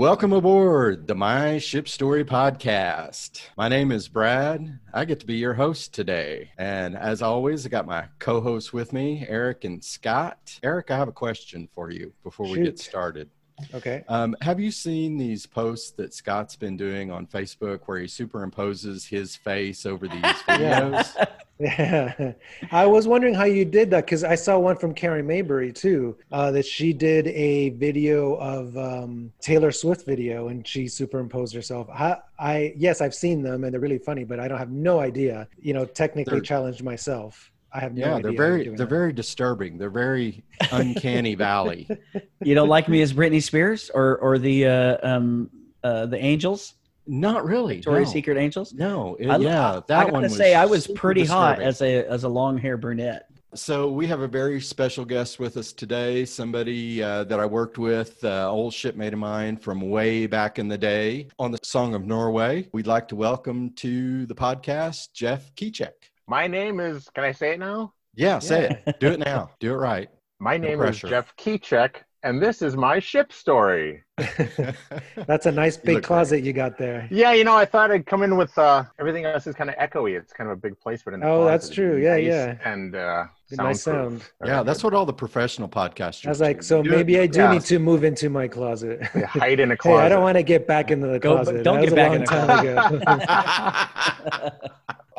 Welcome aboard the My Ship Story podcast. My name is Brad. I get to be your host today. And as always, I got my co hosts with me, Eric and Scott. Eric, I have a question for you before we get started. Okay. Um, have you seen these posts that Scott's been doing on Facebook where he superimposes his face over these videos? Yeah. I was wondering how you did that because I saw one from Karen Mayberry too, uh, that she did a video of um, Taylor Swift video and she superimposed herself. I, I yes, I've seen them and they're really funny, but I don't have no idea. You know, technically They're- challenged myself. I have no yeah, idea. they're very they're that. very disturbing. They're very uncanny valley. You don't like me as Britney Spears or or the uh, um uh, the Angels, Not really. Victoria's no. Secret Angels? No, it- I, yeah, I, that I gotta one was say I was super pretty hot as a as a long hair brunette. So we have a very special guest with us today. Somebody uh, that I worked with, uh, old shipmate of mine from way back in the day on the Song of Norway. We'd like to welcome to the podcast Jeff Keychek. My name is, can I say it now? Yeah, say it. Do it now. Do it right. My No name pressure. is Jeff Keychek, and this is my ship story. That's a nice big look closet you got there. Yeah, you know, I thought I'd come in with uh, everything else is kind of echoey. It's kind of a big place, but in the Oh, that's true. Yeah, nice yeah. And uh, nice sound. yeah, that's what all the professional podcasters. I was like, do. so Do it- maybe I do yeah. need to move into my closet. They hide in a closet. hey. I don't want to get back into the Go- closet. don't that get was back a in long the time ago.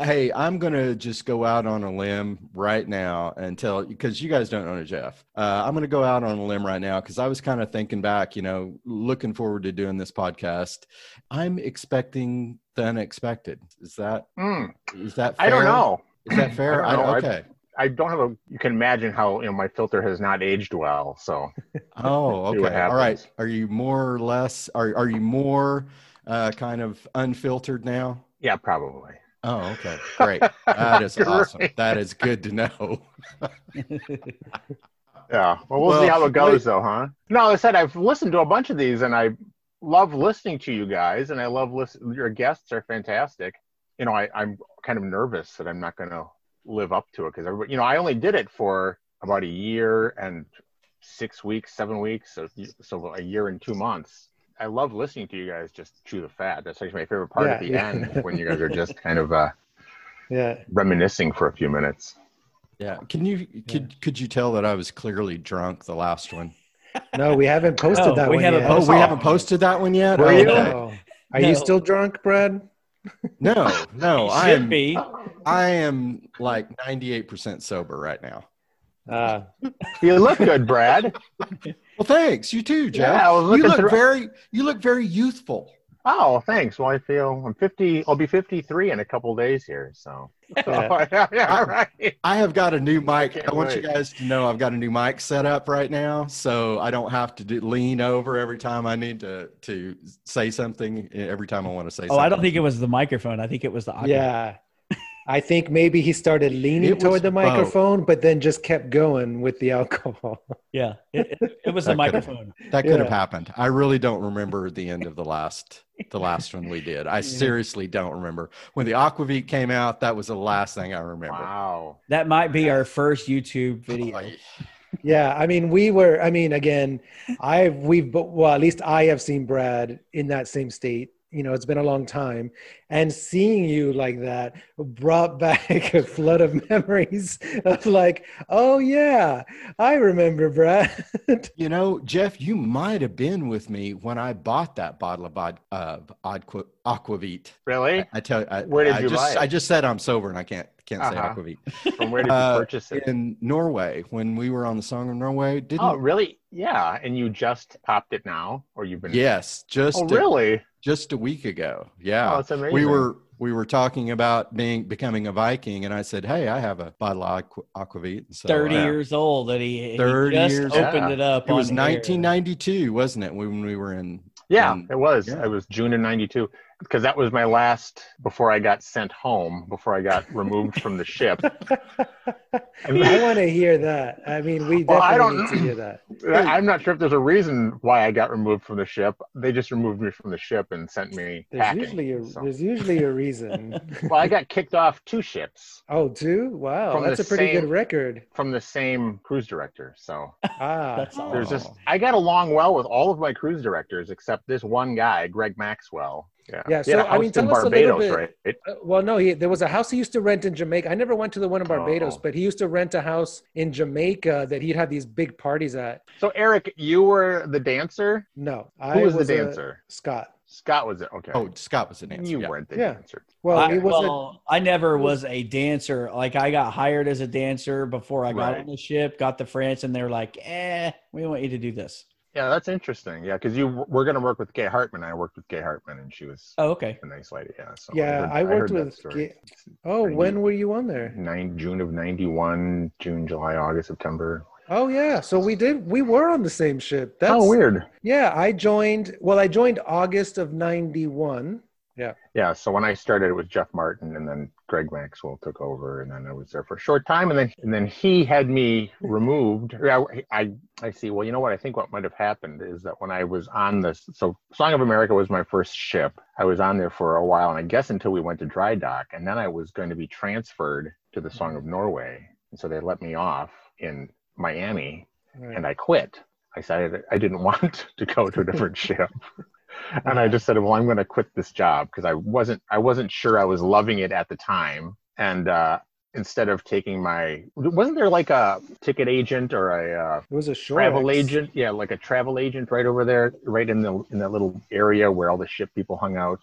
Hey, I'm gonna just go out on a limb right now and tell because you guys don't know Jeff. Uh, I'm gonna go out on a limb right now because I was kind of thinking back, you know, looking forward to doing this podcast. I'm expecting the unexpected. Is that Hmm, is that? Fair? I don't know. Is that fair? I don't know. I- okay. I don't have a. You can imagine how you know my filter has not aged well. So Oh, okay. All right. Are you more or less? Are are you more uh, kind of unfiltered now? yeah, probably. Oh, okay. Great. That is awesome. Great. That is good to know. Yeah. Well, we'll, Well, see how it goes, wait. though, huh? No, I said I've listened to a bunch of these, and I love listening to you guys, and I love listen. Your guests are fantastic. You know, I, I'm kind of nervous that I'm not going to live up to it because everybody. You know, I only did it for about a year and six weeks, seven weeks, so so a year and two months. I love listening to you guys just chew the fat. That's actually my favorite part at the yeah. end when you guys are just kind of uh, yeah. reminiscing for a few minutes. Yeah. Can you could could you tell that I was clearly drunk the last one? No, we haven't posted No, that we one haven't yet. Oh, we Oh. haven't posted that one yet. Were Oh, you? okay. Oh. Are No. you still drunk, Brad? No, no, It I should am. be. I am like ninety eight percent sober right now. Uh, You look good, Brad. Well, thanks. You too, Jeff. Yeah, I was you look through- very. You look very youthful. Oh, thanks. Well, I feel I'm 50. I'll be 53 in a couple days here. So, Yeah. yeah, yeah, right. I have got a new mic. Can't I want you guys to know I've got a new mic set up right now, so I don't have to do, lean over every time I need to to say something. Every time I want to say. Oh, something. I don't think it was the microphone. I think it was the audio. yeah. I think maybe he started leaning was toward the both. microphone, but then just kept going with the alcohol. Yeah. It, it, it was the That could've- microphone. that could have happened. I really don't remember the end of the last the last one we did. I seriously don't remember when the Aquavit came out. That was the last thing I remember. Wow. That might be our first YouTube video. Oh, Yeah, I mean, we were. I mean, again, I've we've well, at least I have seen Brad in that same state. You know, it's been a long time, and seeing you like that brought back a flood of memories of like, oh yeah, I remember Brad. You know, Jeff, you might have been with me when I bought that bottle of Od- uh, Aqua, Aquavit. Really? I, I tell you, I, Where did I you just, buy it? I just said I'm sober and I can't can't say Uh-huh. Aquavit. From where did you Uh, purchase it? In Norway, when we were on the Song of Norway, didn't? Oh, really? Yeah. And you just popped it now, or you've been? Yes, just Oh, a- really? just a week ago. Yeah, Oh, that's amazing. we were we were talking about being becoming a Viking, and I said, "Hey, I have a bottle of Aqu- Aquavit." So, 30 uh, years old that he, he 30 just years opened old. it up. It was on air. 1992, wasn't it? When we were in. Yeah, in- it was. yeah. It was June of '92 because that was my last before I got sent home. Before I got removed from the ship. I want to hear that. I mean, we Well, I definitely don't- need to hear that. I- I'm not sure if there's a reason why I got removed from the ship. They just removed me from the ship and sent me There's packing. usually a so. there's usually a reason. Well, I got kicked off two ships oh, two? Wow, From that's a pretty same- good record. from the same cruise director. So Ah, That's there's just I got along well with all of my cruise directors except this one guy, Greg Maxwell. Yeah. Yeah, He had so, a I mean, tell in us a little bit- right? Uh, well, no, he, there was a house he used to rent in Jamaica. I never went to the one in Barbados, Oh. but he used to rent a house in Jamaica that he'd have these big parties at. So Eric, you were the dancer. No, Who I was, was the a- dancer? Scott. Scott was it? Okay. Oh, Scott was the dancer. you yeah. weren't the Yeah. dancer. Well, I, was well, I never was a dancer. Like I got hired as a dancer before I got Right. on the ship, got to France, and they're like, "Eh, we want you to do this." Yeah, that's interesting. Yeah, because you we're gonna work with Kay Hartman. I worked with Kay Hartman, and she was Oh, okay. a nice lady. Yeah. So yeah. heard- I worked heard that with. story. Ga- Oh, Ninety- when were you on there? Nine June of '91, June, July, August, September. Oh yeah, so we did. We were on the same ship. Oh, that's oh, weird. Yeah, I joined. Well, I joined August of '91. Yeah. Yeah. So when I started, it was Jeff Martin, and then Greg Maxwell took over, and then I was there for a short time, and then and then he had me removed. Yeah, I I see. Well, you know what? I think what might have happened is that when I was on this, so Song of America was my first ship. I was on there for a while, and I guess until we went to dry dock, and then I was going to be transferred to the Song of Norway, and so they let me off in Miami, Right. and I quit. I decided I didn't want to go to a different ship. And I just said, well, I'm going to quit this job because I wasn't, I wasn't sure I was loving it at the time. And uh, instead of taking my, wasn't there like a ticket agent or a uh, it was a travel agent? Yeah, like a travel agent right over there, right in the in that little area where all the ship people hung out,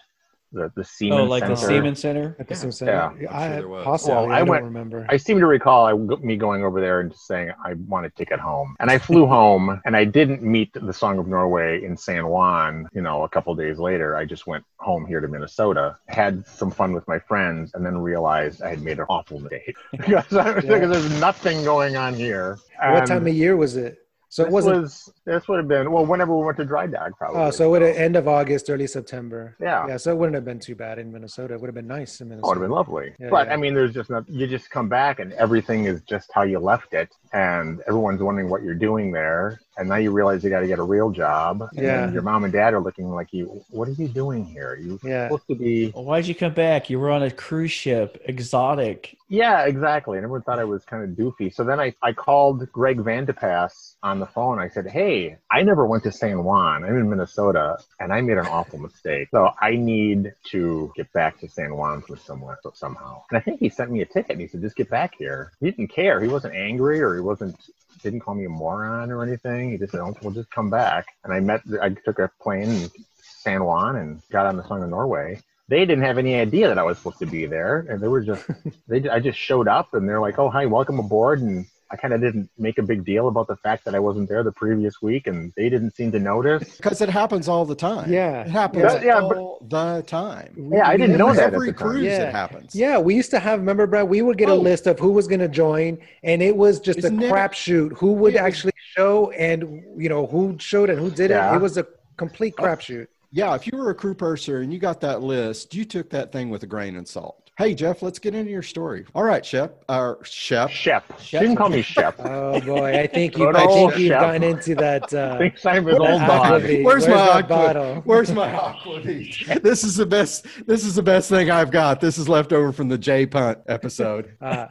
the the Seaman Oh, like the Center. Center. At the Yeah. Sim Center. Yeah, I'm I sure was. possibly. Well, I, I don't went- remember. I seem to recall I, me going over there and just saying I want a ticket home, and I flew home, and I didn't meet the Song of Norway in San Juan. You know, a couple days later, I just went home here to Minnesota, had some fun with my friends, and then realized I had made an awful mistake because, I- because there's nothing going on here. what time of year was it? So it this wasn't. was this would have been well whenever we went to dry dock probably. oh, so it would have end of August, early September. Yeah. Yeah, so it wouldn't have been too bad in Minnesota. It would have been nice in Oh, it Minnesota. would have been lovely. Yeah, but yeah. I mean, there's just not, you just come back and everything is just how you left it. And everyone's wondering what you're doing there. And now you realize you got to get a real job. And Yeah. your mom and dad are looking like you, what are you doing here? You're Yeah. supposed to be. Well, why'd you come back? You were on a cruise ship, exotic. Yeah, exactly. And everyone thought I was kind of doofy. So then I, I called Greg Vandepass on the phone. I said, Hey, I never went to San Juan. I'm in Minnesota and I made an awful mistake. So I need to get back to San Juan for somewhere somehow. And I think he sent me a ticket and he said, just get back here. He didn't care. He wasn't angry or he wasn't didn't call me a moron or anything. He just said, oh, "We'll just come back." And I met. I took a plane in San Juan and got on the Song of Norway. They didn't have any idea that I was supposed to be there, and they were just. they. I just showed up, and they're like, "Oh, hi, welcome aboard." And I kind of didn't make a big deal about the fact that I wasn't there the previous week, and they didn't seem to notice. Because it happens all the time. Yeah. It happens Yeah, yeah, but- all the time. Yeah, I didn't know that at Every the time. cruise Yeah. it happens. Yeah, we used to have. Remember, Brad? We would get a Oh. list of who was going to join, and it was just Isn't a it- crapshoot. Who would It was- actually show, and you know who showed and who didn't. Yeah. It was a complete Oh. crapshoot. Yeah, if you were a crew purser and you got that list, you took that thing with a grain of salt. Hey, Jeff, let's get into your story. All right, Shep. Or Shep. Shep. Shep. You can call me Shep. Oh boy, I think you. Good I think old you've chef. gotten into that. Uh, Thinks I'm his old dog. aquavit. Where's my that aqua- bottle? Where's my aquavit? This is the best. This is the best thing I've got. This is left over from the J Punt episode. Uh,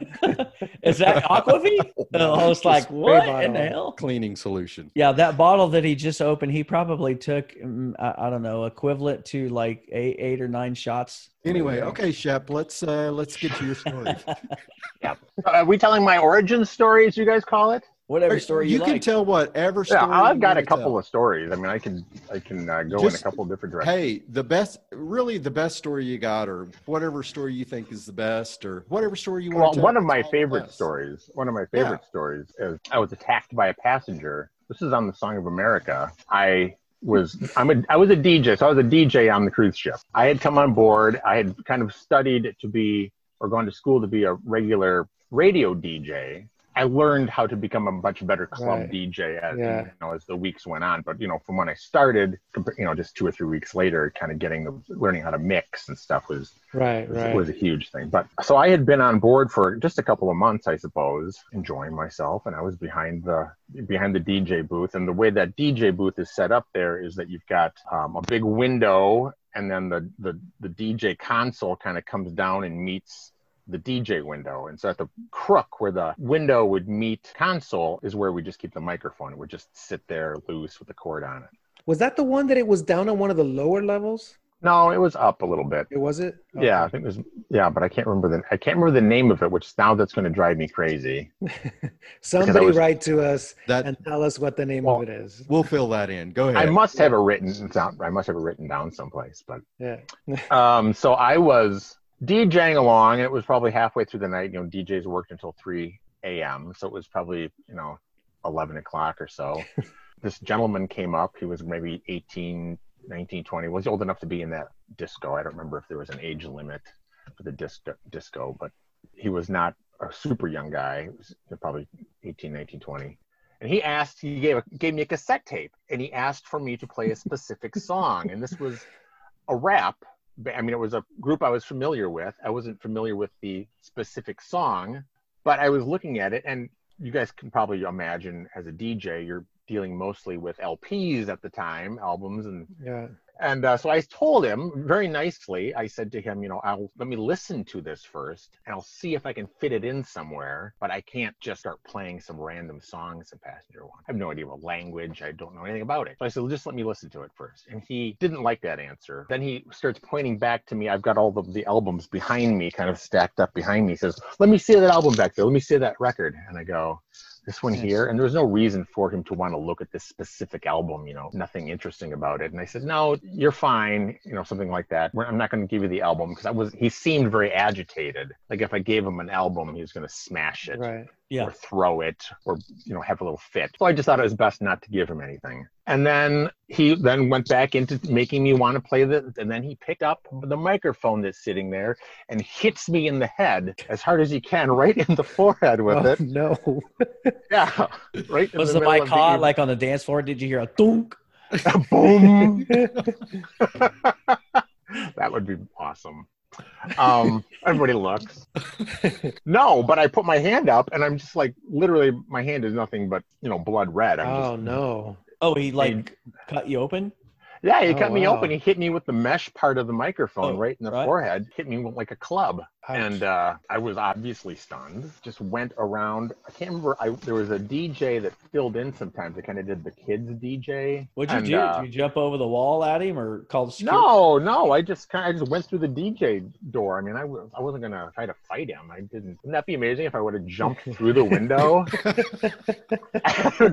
Is that Aquavit? The host like, what in the hell? Cleaning solution. Yeah, that bottle that he just opened, he probably took, mm, I, I don't know, equivalent to like eight, eight or nine shots. Anyway, okay, Shep. Let's uh let's get to your story. yeah. Are we telling my origin story, as you guys call it? Whatever story you, can like. tell whatever story. Yeah, I've you got a couple tell. of stories. I mean, I can I can uh, go in a couple of different directions. Hey, the best, really, the best story you got, or whatever story you think is the best, or whatever story you Well, want. to tell, one of my favorite stories, one of my favorite stories is I was attacked by a passenger. This is on the Song of America. I was I'm a I was a DJ, so I was a DJ on the cruise ship. I had come on board. I had kind of studied to be or gone to school to be a regular radio DJ. I learned how to become a much better club Right. DJ as Yeah. you know as the weeks went on. But you know, from when I started, you know, just two or three weeks later, kind of getting the learning how to mix and stuff was right, was, right. was a huge thing. But so I had been on board for just a couple of months, I suppose, enjoying myself, and I was behind the behind the DJ booth. And the way that DJ booth is set up there is that you've got um, a big window and then the the the DJ console kind of comes down and meets the DJ window. And so at the crook where the window would meet console is where we just keep the microphone. It would just sit there loose with the cord on it. Was that the one that it was down on one of the lower levels? No, it was up a little bit. It was it? Yeah, I think it was. Yeah, but I can't remember the I can't remember the name of it, which now that's going to drive me crazy. Somebody was- write to us That and tell us what the name Well, of it is. we'll fill that in. Go ahead. I ahead. must have it written down. I must have it written down someplace. But Yeah. um, so I was DJing along. It was probably halfway through the night. You know, DJs worked until three a.m. So it was probably you know eleven o'clock or so. this gentleman came up. He was maybe 18, 19, 20. Was old enough to be in that disco. I don't remember if there was an age limit for the disco, disco but he was not a super young guy. He was probably 18, 19, 20. And he asked, he gave, a, gave me a cassette tape and he asked for me to play a specific song. And this was a rap. I mean, it was a group I was familiar with. I wasn't familiar with the specific song, but I was looking at it and you guys can probably imagine as a DJ, you're dealing mostly with LPs at the time, albums and Yeah. And uh, so I told him very nicely. I said to him, you know, I'll let me listen to this first, and I'll see if I can fit it in somewhere. But I can't just start playing some random songs in Passenger One. I have no idea what language. I don't know anything about it. So I said, just let me listen to it first. And he didn't like that answer. Then he starts pointing back to me. I've got all of the albums behind me, kind of stacked up behind me. He says, let me see that album back there. Let me see that record. And I go, this one here and there was no reason for him to want to look at this specific album you know nothing interesting about it. And i said no you're fine you know something like that. I'm not going to give you the album because i was he seemed very agitated. Like if i gave him an album he was going to smash it. Right. Yeah. or throw it or you know have a little fit so i just thought it was best not to give him anything and then he then went back into making me want to play the and then he picked up the microphone that's sitting there and hits me in the head as hard as he can right in the forehead with Oh, it no. yeah, right. in Was the middle mic of hot like on the dance floor? Did you hear a thunk? boom? that would be awesome. Um, everybody looks. No, but I put my hand up, and I'm just like, literally, my hand is nothing but you know blood red. I'm oh just, no. Oh, he like cut you open? Yeah, he Oh, cut me wow. open. He hit me with the mesh part of the microphone Oh, right in the right. forehead. Hit me with like a club. Ouch. and uh, I was obviously stunned. Just went around. I can't remember. I there was a DJ that filled in sometimes. I kind of did the kids DJ. What'd you And, do? uh, Did you jump over the wall at him or call security? no, no. I just kind of I just went through the DJ door. I mean, I was I wasn't gonna try to fight him. I didn't. Wouldn't that be amazing if I would have jumped through the window,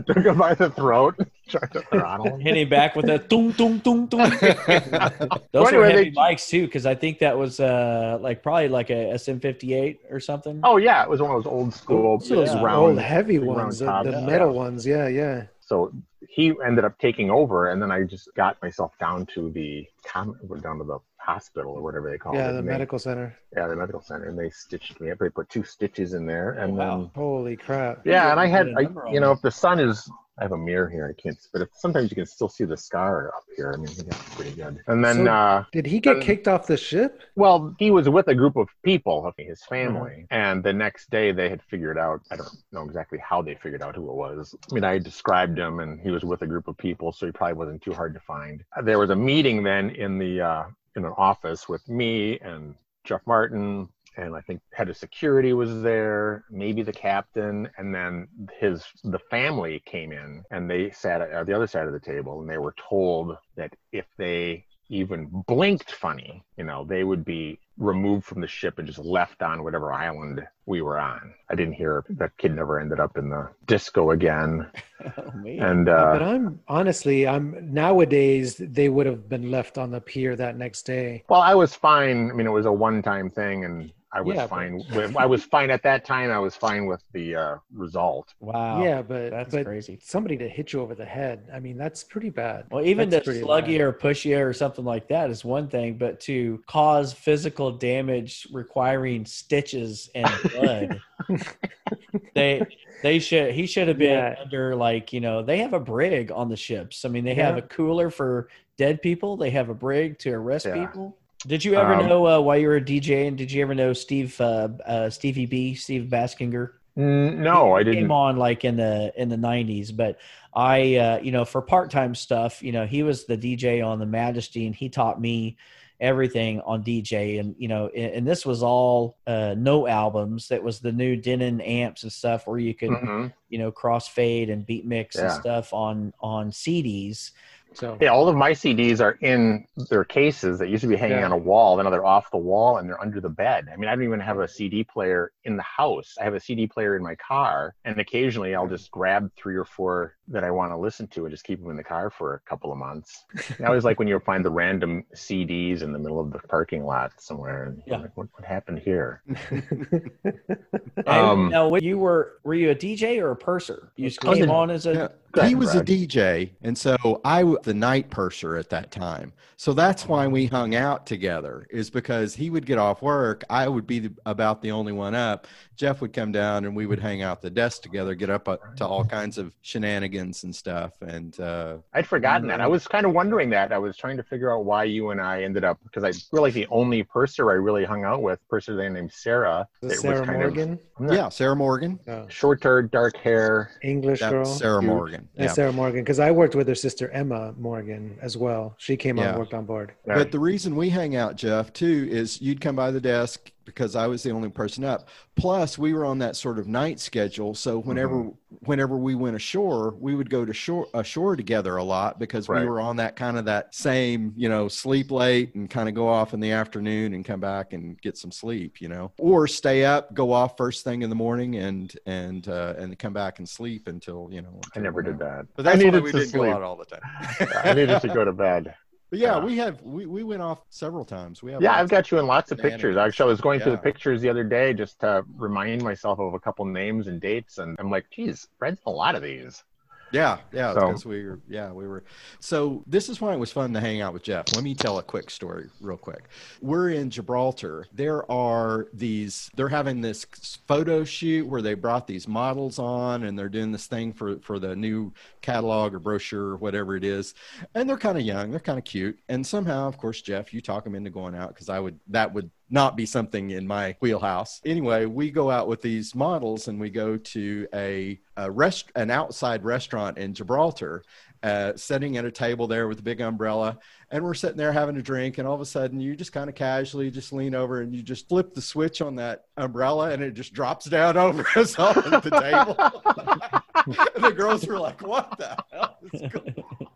took him by the throat, tried to throttle him? Hit him back with a tung tung tung tung. Those anyway, were heavy they- mics too, because I think that was uh like probably like a SM58 or something. Oh yeah, it was one of those old school So those Yeah. round. old heavy round ones, the, tops, the yeah. metal ones. Yeah, yeah. so he ended up taking over and then i just got myself down to the com- down to the hospital or whatever they call Yeah, it Yeah, the And they- medical center. yeah the medical center and they stitched me up they put two stitches in there and Oh, wow. then Holy crap. yeah and i had Get a I, number on you know if the sun is i have a mirror here i can't but if, sometimes you can still see the scar up here i mean he got pretty good and then So- uh Did he get kicked off the ship? well, he was with a group of people, his family, Uh-huh. and the next day they had figured out. I don't know exactly how they figured out who it was. I mean, I described him, and he was with a group of people, so he probably wasn't too hard to find. There was a meeting then in the uh, in an office with me and Jeff Martin, and I think head of security was there, maybe the captain, and then his the family came in, and they sat at the other side of the table, and they were told that if they even blinked funny, you know, they would be removed from the ship and just left on whatever island we were on. I didn't hear that kid never ended up in the disco again. Oh, man. And but uh, I'm honestly, I'm nowadays they would have been left on the pier that next day. well, I was fine. I mean, it was a one-time thing, and I was Yeah, but- fine. With, I was fine at that time. I was fine with the uh, result. wow. yeah, but That's but crazy. somebody to hit you over the head. I mean, that's pretty bad. Well, even That's to pretty slug bad. you or push you or something like that is one thing, but to cause physical damage requiring stitches and blood, they they should he should have been Yeah. under like you know they have a brig on the ships. I mean they have a cooler for dead people. They have a brig to arrest Yeah. people. Did you ever Um, know uh, while you were a DJ? And did you ever know Steve uh, uh, Stevie B Steve Baskinger? Mm, No, I didn't. Came on like in the in the nineties, but I, uh, you know, for part time stuff, you know, he was the DJ on the Majesty, and he taught me everything on DJ, and you know, and, and this was all uh, no albums. That was the new Denon amps and stuff where you could, Mhm. you know, cross fade and beat mix and stuff on on CDs. So Yeah, all of my CDs are in their cases that used to be hanging Yeah. on a wall. Now they're off the wall and they're under the bed. I mean, I don't even have a CD player in the house. I have a CD player in my car, and occasionally I'll just grab three or four that I want to listen to and just keep them in the car for a couple of months. I always like when you find the random CDs in the middle of the parking lot somewhere. And Yeah. like, what, what happened here? Um, now, when you were were you a DJ or a purser? You just came a- on as a Yeah. Go he was Brad. a DJ, and so I was the night purser at that time. So that's why we hung out together. Is because he would get off work, I would be the, about the only one up. Jeff would come down, and we would hang out the desk together, get up uh, to all kinds of shenanigans and stuff. And uh, I'd forgotten that. I was kind of wondering that. I was trying to figure out why you and I ended up because I feel like the only purser I really hung out with, purser there named Sarah. the it was Sarah kind of- Morgan, I'm yeah, Sarah Morgan. oh, shorter, dark hair. English That girl. Sarah Cute. Morgan. Yeah. Yeah. Sarah Morgan, because I worked with her sister Emma Morgan as well. She came Yeah. and worked on board. But the reason we hang out, Jeff, too, is you'd come by the desk because I was the only person up. Plus, we were on that sort of night schedule, so whenever whenever we went ashore, we would go to shore ashore together a lot because we were on that kind of that same, you know, sleep late and kind of go off in the afternoon and come back and get some sleep, you know, or stay up, go off first thing in the morning and and uh, and come back and sleep until you know. I never did that. But that's I why we to didn't go out all the time. I needed to go to bed. But yeah, Yeah. we have we, we went off several times. We have Yeah, I've got you in lots of pictures. Shenanigans. Actually, I was going through the pictures the other day just to remind myself of a couple names and dates, and I'm like, geez, Fred's a lot of these. Yeah, yeah, So- because we were, yeah, we were. So this is why it was fun to hang out with Jeff. Let me tell a quick story, real quick. We're in Gibraltar. There are these. They're having this photo shoot where they brought these models on, and they're doing this thing for for the new catalog or brochure or whatever it is. And they're kind of young. They're kind of cute. And somehow, of course, Jeff, you talk them into going out because I would. That would not be something in my wheelhouse. Anyway, we go out with these models and we go to a, a rest, an outside restaurant in Gibraltar, uh, sitting at a table there with a big umbrella. And we're sitting there having a drink. And all of a sudden, you just kind of casually just lean over and you just flip the switch on that umbrella and it just drops down over us all at the table. the girls were like, what the hell is going on?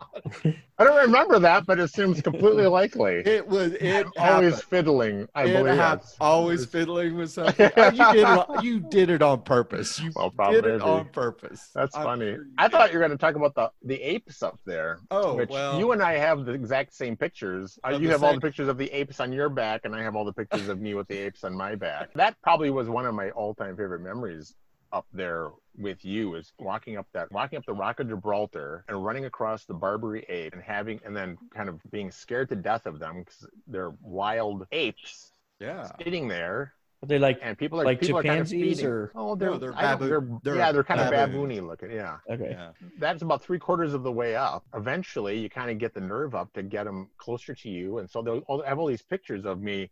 I don't remember that, but it seems completely likely. It was, it always fiddling. I It believe always fiddling with something. Oh, you did it. You did it on purpose. You Well, did it on purpose. That's I'm funny. sure I thought you were going to talk about the the apes up there. Oh which well. you and I have the exact same pictures. Uh, you have all the pictures of the apes on your back, and I have all the pictures of me with the apes on my back. That probably was one of my all-time favorite memories up there with you is walking up that walking up the rock of gibraltar and running across the barbary ape and having and then kind of being scared to death of them because they're wild apes yeah. sitting there Are they like and people are Like people are kind of chimpanzees or- oh they're No, they're I baboon- they're, they're yeah they're kind of baboony looking yeah okay? Yeah. that's about three quarters of the way up. Eventually, you kind of get the nerve up to get them closer to you, and so they'll all- have all these pictures of me,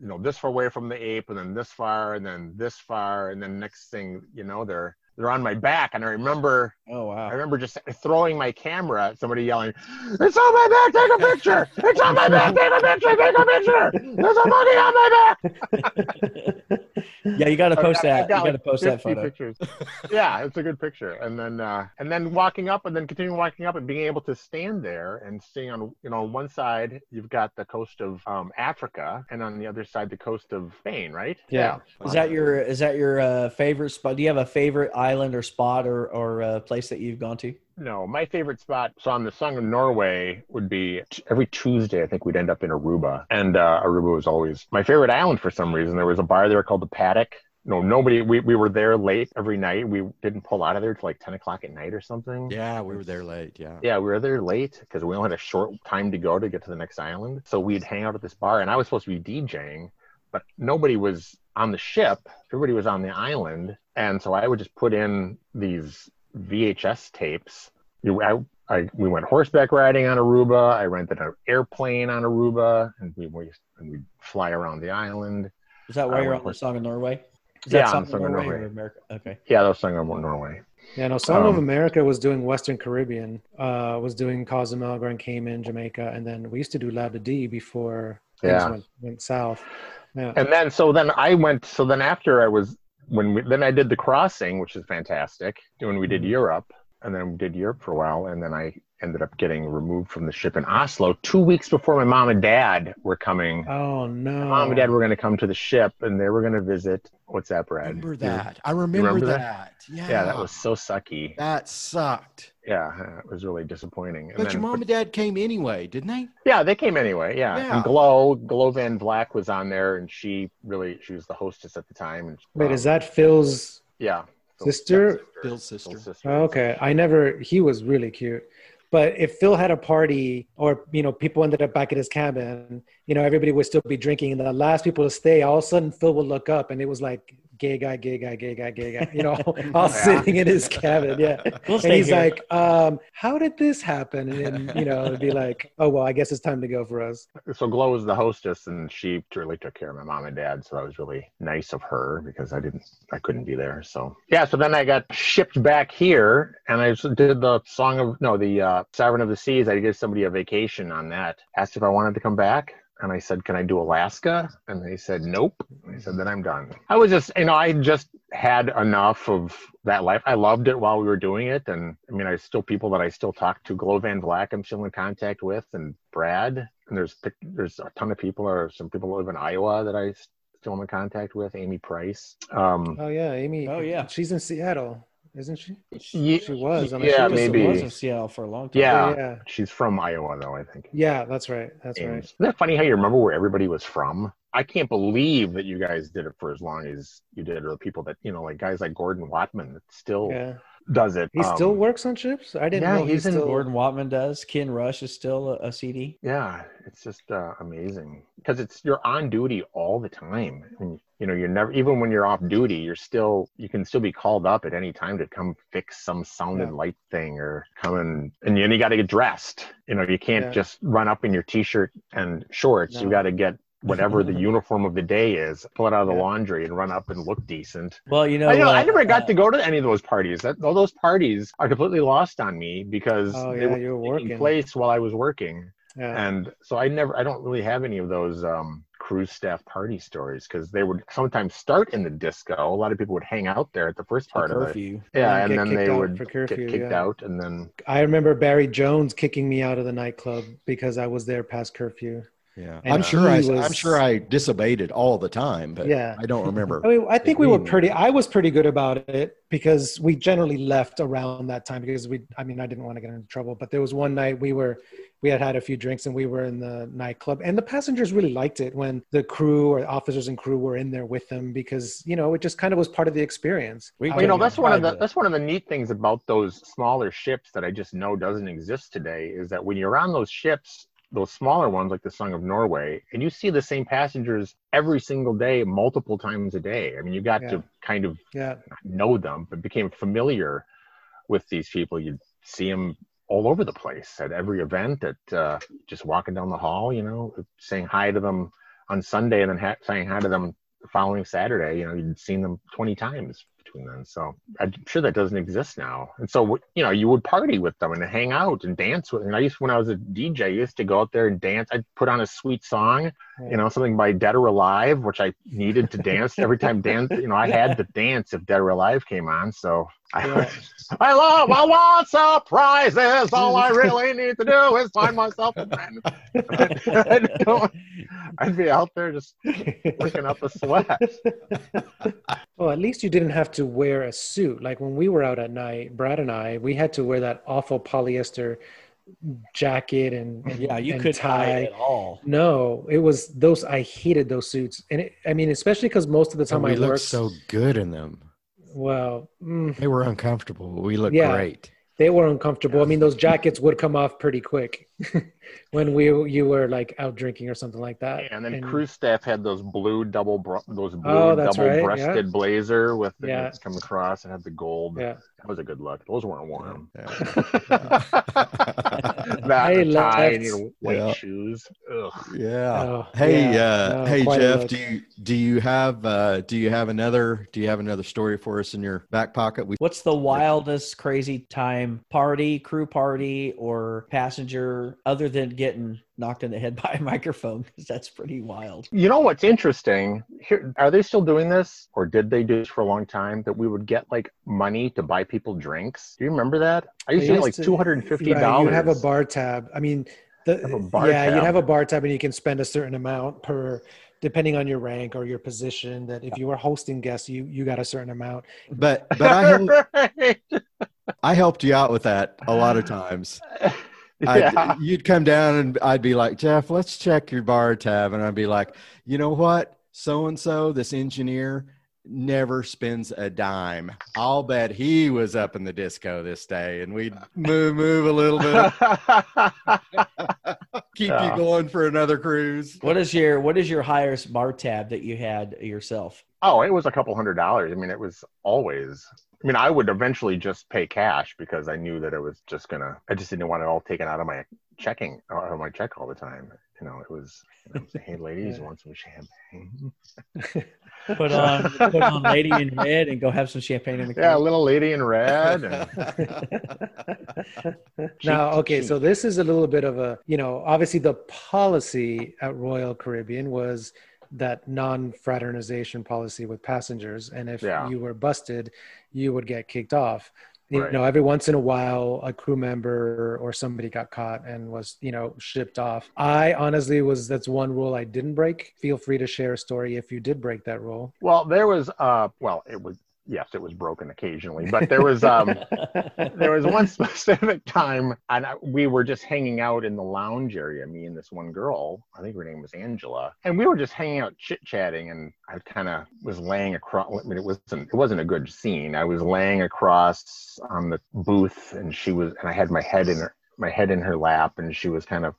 you know, this far away from the ape, and then this far, and then this far, and then next thing you know, they're they're on my back, and I remember Oh wow I remember just throwing my camera at somebody yelling, "It's on my back! Take a picture! It's on my back! Take a picture! Take a picture! There's a monkey on my back!" yeah, you got to post that. Got You got to like post that photo. Pictures. yeah, it's a good picture. And then uh, and then walking up and then continuing walking up and being able to stand there and seeing on you know on one side you've got the coast of um, Africa and on the other side the coast of Spain, right? Yeah. Is that your is that your uh, favorite spot? Do you have a favorite island or spot or or uh, place that you've gone to? No, my favorite spot. So on the Song of Norway would be every Tuesday. I think we'd end up in Aruba, and uh, Aruba was always my favorite island for some reason. There was a bar there called the Paddock. No, nobody. We, we were there late every night. We didn't pull out of there till like ten o'clock at night or something. Yeah, we were there late. Yeah. Yeah, we were there late because we only had a short time to go to get to the next island. So we'd hang out at this bar, and I was supposed to be DJing, but nobody was on the ship. Everybody was on the island, and so I would just put in these VHS tapes. I, I, we went horseback riding on Aruba. I rented an airplane on Aruba, and we we and we'd fly around the island. Is that why you're on the Song of Norway? Is that Yeah, Song Song of of Norway or Norway. America? Okay. Yeah, that was Song of Norway. Yeah, no. Song of Um, America was doing Western Caribbean. Uh, was doing Cozumel, Grand Cayman, Jamaica, and then we used to do Labadee before things Yeah. went, went south. Yeah. And then so then I went. So then after I was when we, then I did the crossing, which is fantastic. When we did Europe, and then we did Europe for a while, and then I ended up getting removed from the ship in Oslo two weeks before my mom and dad were coming. Oh no. Mom and dad were going to come to the ship, and they were going to visit. What's that, Brad? remember You- that. I remember, remember that. that? Yeah. Yeah, that was so sucky. that sucked. Yeah, it was really disappointing. And But your then- mom and dad came anyway, didn't they? Yeah, they came anyway. Yeah. Yeah. And Glow, Glow Van Black was on there, and she really, she was the hostess at the time. And Wait, um, is that Phil's? yeah sister? Phil's sister. Phil's sister. Oh, okay, I never. He was really cute. But if Phil had a party, or you know, people ended up back at his cabin, you know, everybody would still be drinking, and the last people to stay, all of a sudden Phil would look up, and it was like gay guy, gay guy, gay guy, gay guy, you know, all sitting in his cabin, yeah. We'll and he's here. like, um, "How did this happen?" And then, you know, it'd be like, "Oh well, I guess it's time to go for us." So Glow was the hostess, and she really took care of my mom and dad. So that was really nice of her because I didn't, I couldn't be there. So yeah. So then I got shipped back here, and I just did the song of no, the uh, Sovereign of the Seas. I gave somebody a vacation on that. Asked if I wanted to come back. And I said, "Can I do Alaska?" And they said, "Nope." And I said, "Then I'm done." I was just, you know, I just had enough of that life. I loved it while we were doing it, and I mean, I still people that I still talk to. Glow Van Black, I'm still in contact with, and Brad. And there's there's a ton of people, or some people who live in Iowa that I still am in contact with. Amy Price. Um, Oh yeah, Amy. Oh, yeah. she's in Seattle, isn't she? Ye- She was. I'm yeah, sure. She maybe. was in Seattle for a long time. Yeah. yeah, she's from Iowa, though. I think. yeah. That's right. That's And right. Isn't that funny how you remember where everybody was from? I can't believe that you guys did it for as long as you did, or the people that you know, like guys like Gordon Watman that still Yeah, does it. he Um, still works on ships. I didn't yeah, know he's in still. Gordon Watman does. Ken Rush is still a, a CD. Yeah, it's just uh, amazing because it's you're on duty all the time. And, you know, you're never even when you're off duty, you're still you can still be called up at any time to come fix some sound and Yeah. light thing or come in and you, and you got to get dressed. You know, you can't Yeah. just run up in your t-shirt and shorts. You got to get whatever the uniform of the day is, pull it out of the laundry and run up and look decent. Well, you know, I, know, I never got uh, to go to any of those parties. That all those parties are completely lost on me because Oh they yeah, were you were taking place while I was working Yeah. and so i never i don't really have any of those um cruise staff party stories because they would sometimes start in the disco a lot of people would hang out there at the first part of it curfew. yeah And and then they would for get kicked yeah. out and then I remember Barry Jones kicking me out of the nightclub because I was there past curfew. Yeah, And I'm sure I, was, I'm sure I disobeyed it all the time, but Yeah. I don't remember. I mean, I think we were pretty. I was pretty good about it because we generally left around that time because we. I mean, I didn't want to get into trouble, but there was one night we were, we had had a few drinks and we were in the nightclub, and the passengers really liked it when the crew or officers and crew were in there with them because you know it just kind of was part of the experience. We- you know that's one of the private. that's one of the neat things about those smaller ships that i just know doesn't exist today is that when you're on those ships those smaller ones like the song of norway and you see the same passengers every single day multiple times a day i mean you got Yeah. to kind of yeah, know them, but became familiar with these people. You'd see them all over the place at every event, at uh, just walking down the hall, you know, saying hi to them on Sunday and then ha- saying hi to them the following Saturday. You know, you'd seen them 20 times between then. So I'm sure that doesn't exist now. And so, you know, you would party with them and hang out and dance with. And I used, when I was a DJ, I used to go out there and dance. I'd put on a sweet song, you know, something by Dead or Alive, which I needed to dance every time dance. You know, I had to dance if Dead or Alive came on. So Yeah. I love, I want surprises. All I really need to do is find myself a friend. I don't- I'd be out there just working up a sweat. Well, at least you didn't have to wear a suit. Like when we were out at night, Brad and I, we had to wear that awful polyester jacket and, and Yeah, you and could tie at all. No, it was those. I hated those suits, and it, I mean, especially because most of the And time we I looked worked. so good in them. Well, mm, They were uncomfortable. We looked Yeah. great. they were uncomfortable. I mean, those jackets would come off pretty quick. when we you were like out drinking or something like that. and then cruise staff had those blue double bro- those blue oh, double right. breasted yeah. blazer with the Yeah. come across and had the gold. Yeah. That was a good look. Those weren't warm. Yeah. I and a tie and your white Yeah. shoes. Ugh. Yeah. Oh, hey, yeah. uh, No, hey, Jeff. Do you do you have uh, do you have another do you have another story for us in your back pocket? We What's the wildest crazy time party, crew party, or passenger other than getting knocked in the head by a microphone? Because that's pretty wild. You know what's interesting? Here, are they still doing this, or did they do this for a long time? That we would get like money to buy people drinks. Do you remember that? I used to get like two hundred and fifty Right, dollars. You have a bar tab. I mean, the, Have a bar yeah, you have a bar tab, and you can spend a certain amount per, depending on your rank or your position. That if you were hosting guests, you you got a certain amount. but but I helped, Right. I helped you out with that a lot of times. I'd- yeah. you'd come down and I'd be like, Jeff, let's check your bar tab. And I'd be like, you know what? So and so, this engineer never spends a dime. I'll bet he was up in the disco this day. And we'd move, move a little bit, keep Yeah. you going for another cruise. What is your what is your highest bar tab that you had yourself? oh, it was a couple hundred dollars. I mean, it was always. I mean, I would eventually just pay cash because I knew that it was just gonna. I just didn't want it all taken out of my checking, out of my check all the time. You know, it was. You know, say, hey, ladies, Yeah. want some champagne? Put on put on Lady in Red and go have some champagne in the Yeah, a little lady in red. And now, okay, so this is a little bit of a, you know, obviously the policy at Royal Caribbean was that non-fraternization policy with passengers, and if Yeah. you were busted, you would get kicked off. You Right. know, every once in a while, a crew member or somebody got caught and was, you know, shipped off. I honestly was that's one rule I didn't break. Feel free to share a story if you did break that rule. well, there was. Uh, well, it was. Yes, it was broken occasionally, but there was. Um, there was one specific time and I, we were just hanging out in the lounge area me and this one girl i think her name was angela and we were just hanging out chit chatting and i kind of was laying across i mean it wasn't it wasn't a good scene i was laying across on the booth and she was and i had my head in her my head in her lap and she was kind of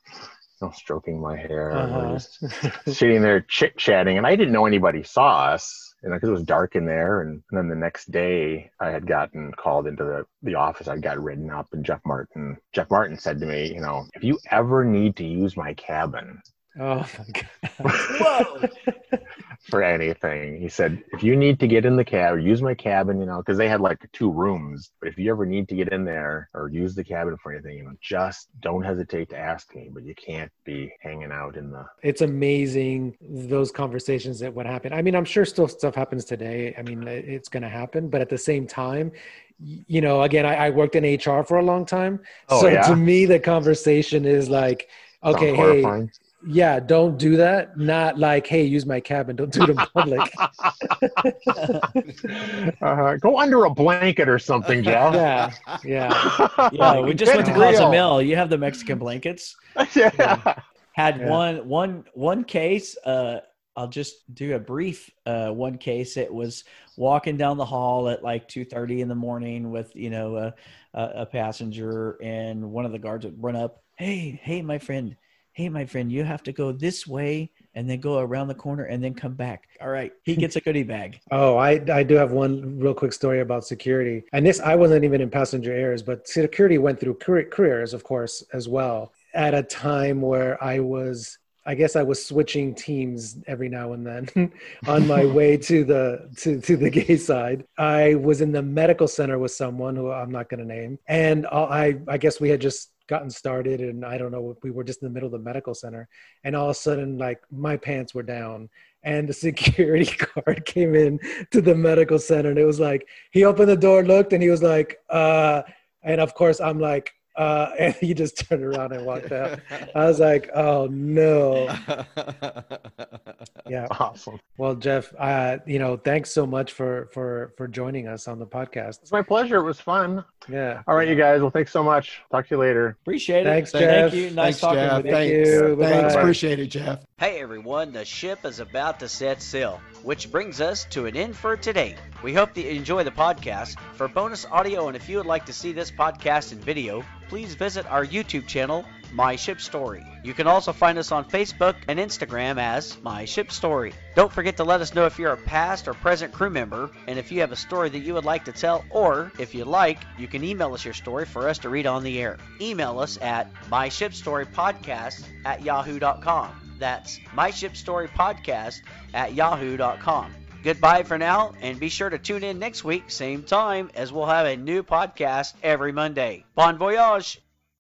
stroking my hair and Uh-huh. just sitting there chit chatting, and I didn't know anybody saw us, you know, because it was dark in there. And, and then the next day, I had gotten called into the the office. I got written up, and Jeff Martin Jeff Martin said to me, you know, if you ever need to use my cabin oh my god. Whoa. for anything, he said, if you need to get in the cab, use my cabin, you know, because they had like two rooms. But if you ever need to get in there or use the cabin for anything, you know, just don't hesitate to ask me. But you can't be hanging out in the it's amazing those conversations that would happen. I mean, I'm sure still stuff happens today. I mean, it's going to happen, but at the same time, you know, again, I, I worked in HR for a long time, Oh, so yeah? to me, the conversation is like, okay, hey. Yeah, don't do that. Not like, hey, use my cabin. Don't do it in public. uh, go under a blanket or something, Jeff. yeah, yeah. Yeah, we just went to Get real. Cozumel. You have the Mexican blankets. yeah. Had Yeah. one one one case. Uh, I'll just do a brief uh, one case. It was walking down the hall at like two thirty in the morning with you know a, a, a passenger, and one of the guards would run up. Hey, hey, my friend. Hey, my friend, you have to go this way and then go around the corner and then come back. All right. He gets a goodie bag. Oh, I, I do have one real quick story about security. And this, I wasn't even in passenger airs, but security went through career- careers, of course, as well. At a time where I was, I guess I was switching teams every now and then on my way to the to, to the gay side. I was in the medical center with someone who I'm not going to name, and uh, I I guess we had just gotten started, and I don't know, we were just in the middle of the medical center, and all of a sudden, like my pants were down and the security guard came in to the medical center and it was like he opened the door looked and he was like uh and of course i'm like uh and he just turned around and walked out. I was like oh no yeah Awesome. well jeff uh you know thanks so much for for for joining us on the podcast It's my pleasure. It was fun. yeah All right, you guys. Well, thanks so much. Talk to you later. Appreciate it. Thanks, Thank Jeff. you. Nice Thanks, talking Jeff. with you. Thank Thanks. you. Thanks. Bye-bye. Appreciate it, Jeff. Hey everyone, the ship is about to set sail, which brings us to an end for today. We hope that you enjoy the podcast. For bonus audio and if you would like to see this podcast in video, please visit our YouTube channel My Ship Story. You can also find us on Facebook and Instagram as My Ship Story. Don't forget to let us know if you're a past or present crew member and if you have a story that you would like to tell, or if you like, you can email us your story for us to read on the air. Email us at myshipstorypodcast at yahoo.com. That's myshipstorypodcast at yahoo.com. Goodbye for now, and be sure to tune in next week, same time, as we'll have a new podcast every Monday. Bon voyage!